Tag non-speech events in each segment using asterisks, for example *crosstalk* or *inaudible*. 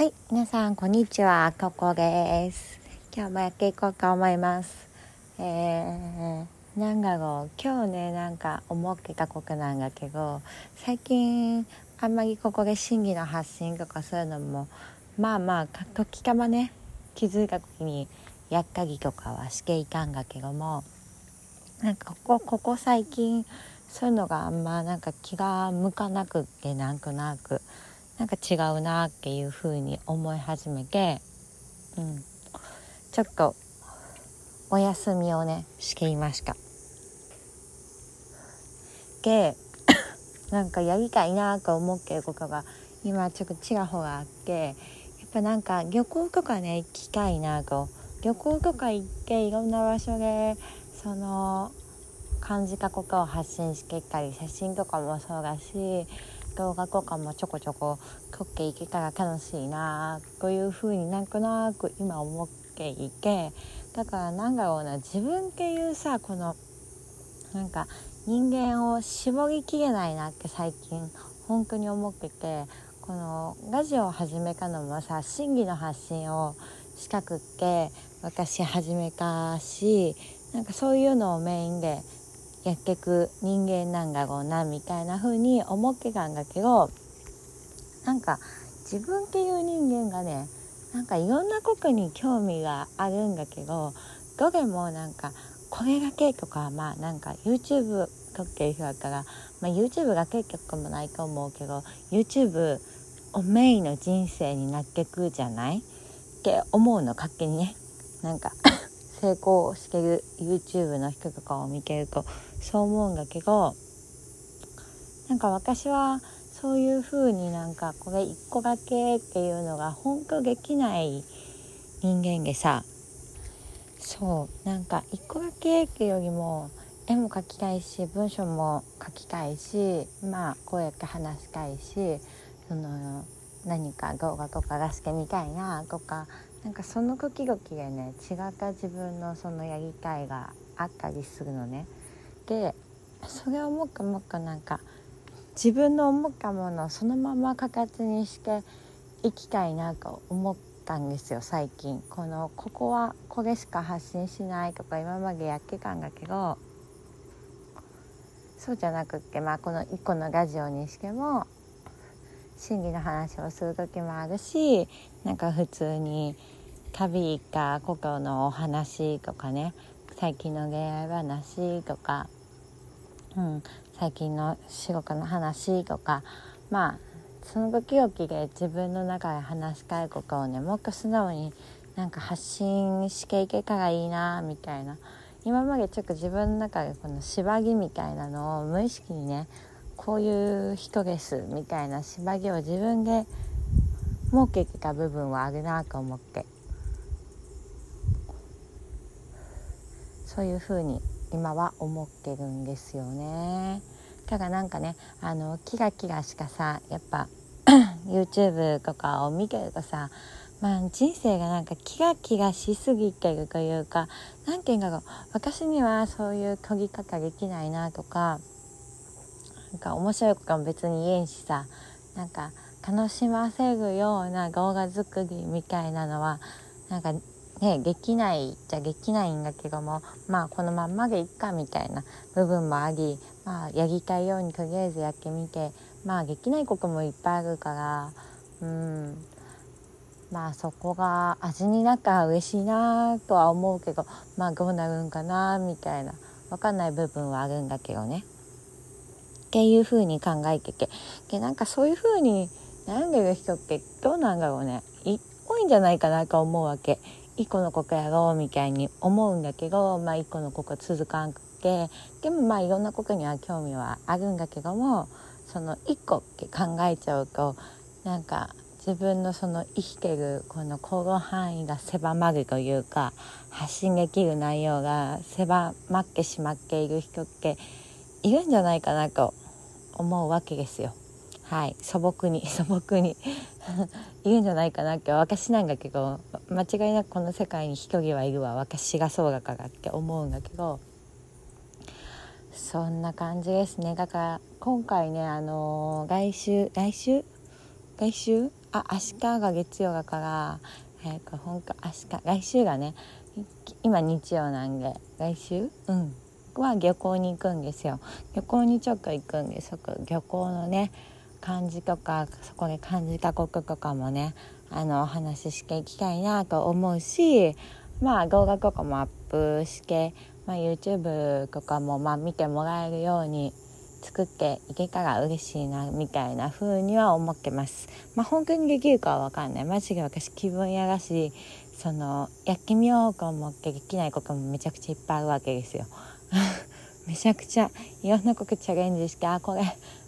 はい、皆さんこんにちは、ここです。今日もやっていこうと思います。えー、なんだろう、今日ね、なんか思ってたことなんだけど、最近あんまりここで真偽の発信とかそういうのも、まあまあ、時たまね、気づいた時にやったりとかはしていたんだけども、なんかここ、ここ最近、そういうのがあんまなんか気が向かなくってなんとなくなんか違うなっていうふうに思い始めて、うん、ちょっとお休みをねしていました。で *coughs* なんかやりたいなと思ってることが今ちょっとちらほらあってやっぱなんか旅行とかね行きたいなと旅行とか行っていろんな場所でその感じたことを発信していったり写真とかもそうだし動画とかもちょこちょこ撮っていけたら楽しいなというふうになんとなく今思っていてだからなんだろうな自分っていうさこのなんか人間を絞りきれないなって最近本当に思っててこのラジオを始めたのもさ真偽の発信をしたくって私始めたしなんかそういうのをメインでやってく人間なんだろうなみたいな風に思ってたんだけどなんか自分っていう人間がねなんかいろんなことに興味があるんだけどどれもなんかこれだけとかまあなんか YouTube 撮ってる人だから、まあ、YouTube が結局もないと思うけど YouTube をメインの人生になってくじゃない？って思うの勝手にね。なんか成功してる YouTube の人とかを見てるとそう思うんだけどなんか私はそういう風になんかこれ一個だけっていうのが本当できない人間でさそうなんか一個だけっていうよりも絵も描きたいし文章も書きたいしまあこうやって話したいしその何か動画とか出してみたいなとかなんかその時々でね違った自分のそのやりたいがあったりするのね。でそれをもっともっとなんか自分の思ったものをそのまま形にしていきたいなと思ったんですよ最近このここはこれしか発信しないとか今までやってたんだけどそうじゃなくってまあこの1個のラジオにしても真偽の話をする時もあるしなんか普通に旅行った故のお話とかね最近の恋愛話とか、うん、最近の仕事の話とかまあその時々で自分の中で話したいことをねもっと素直になんか発信していけたらいいなみたいな。今までちょっと自分の中でこの縛りみたいなのを無意識にねこういう人ですみたいな縛りを自分で設けてた部分はあるなと思ってそういうふうに今は思ってるんですよね。ただなんかねあのキラキラしかさやっぱ *clears throat* YouTube とかを見てるとさまあ人生がなんかキラキラしすぎてるというか何て言うんだろう私にはそういう研ぎ方できないなとかなんか面白いことも別に言えんしさなんか楽しませるような動画作りみたいなのはなんかねできないじゃできないんだけどもまあこのまんまでいっかみたいな部分もありまあやりたいようにとりあえずやってみてまあできないこともいっぱいあるからうんまあそこが味になったら嬉しいなとは思うけどまあどうなるんかなみたいな分かんない部分はあるんだけどね。っていう風に考えてて。でなんかそういう風に悩んでる人ってどうなんだろうね。多いんじゃないかなと思うわけ。一個のことやろうみたいに思うんだけどまあ一個のこと続かんくて。でもまあいろんなことには興味はあるんだけどもその一個って考えちゃうとなんか自分のその生きてるこの行動範囲が狭まるというか発信できる内容が狭まってしまっている人っているんじゃないかなと思うわけですよ。はい。素朴に。*laughs* 素朴に。*laughs* いるんじゃないかなって私なんだけど間違いなくこの世界に一人はいるわ。私がそうだからって思うんだけどそんな感じですね。だから今回ねあのー、来週来週？来週？あ明日が月曜だから早く本当明日来週がね今日曜なんで来週？うん。は漁港に行くんですよ。漁港にちょっと行くんです。漁港のね漢字とかそこで漢字か国とかもねあのお話ししていきたいなと思うしまあ動画とかもアップして、まあ、YouTube とかもまあ見てもらえるように作っていけたら嬉しいなみたいな風には思ってます。まあ本当にできるかは分かんない。マジで私気分やらしそのやってみようと思ってできないこともめちゃくちゃいっぱいあるわけですよ。*laughs* めちゃくちゃいろんなことチャレンジしてあこれ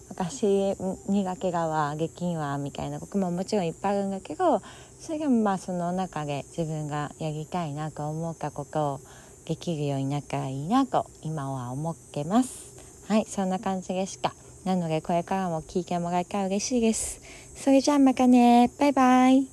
私苦手がわできんわみたいなことももちろんいっぱいあるんだけどそれでもまあその中で自分がやりたいなと思ったことをできるようになったらいいなと今は思ってます。はいそんな感じでした。なのでこれからも聞いてもらえたら嬉しいです。それじゃあまたね。バイバイ。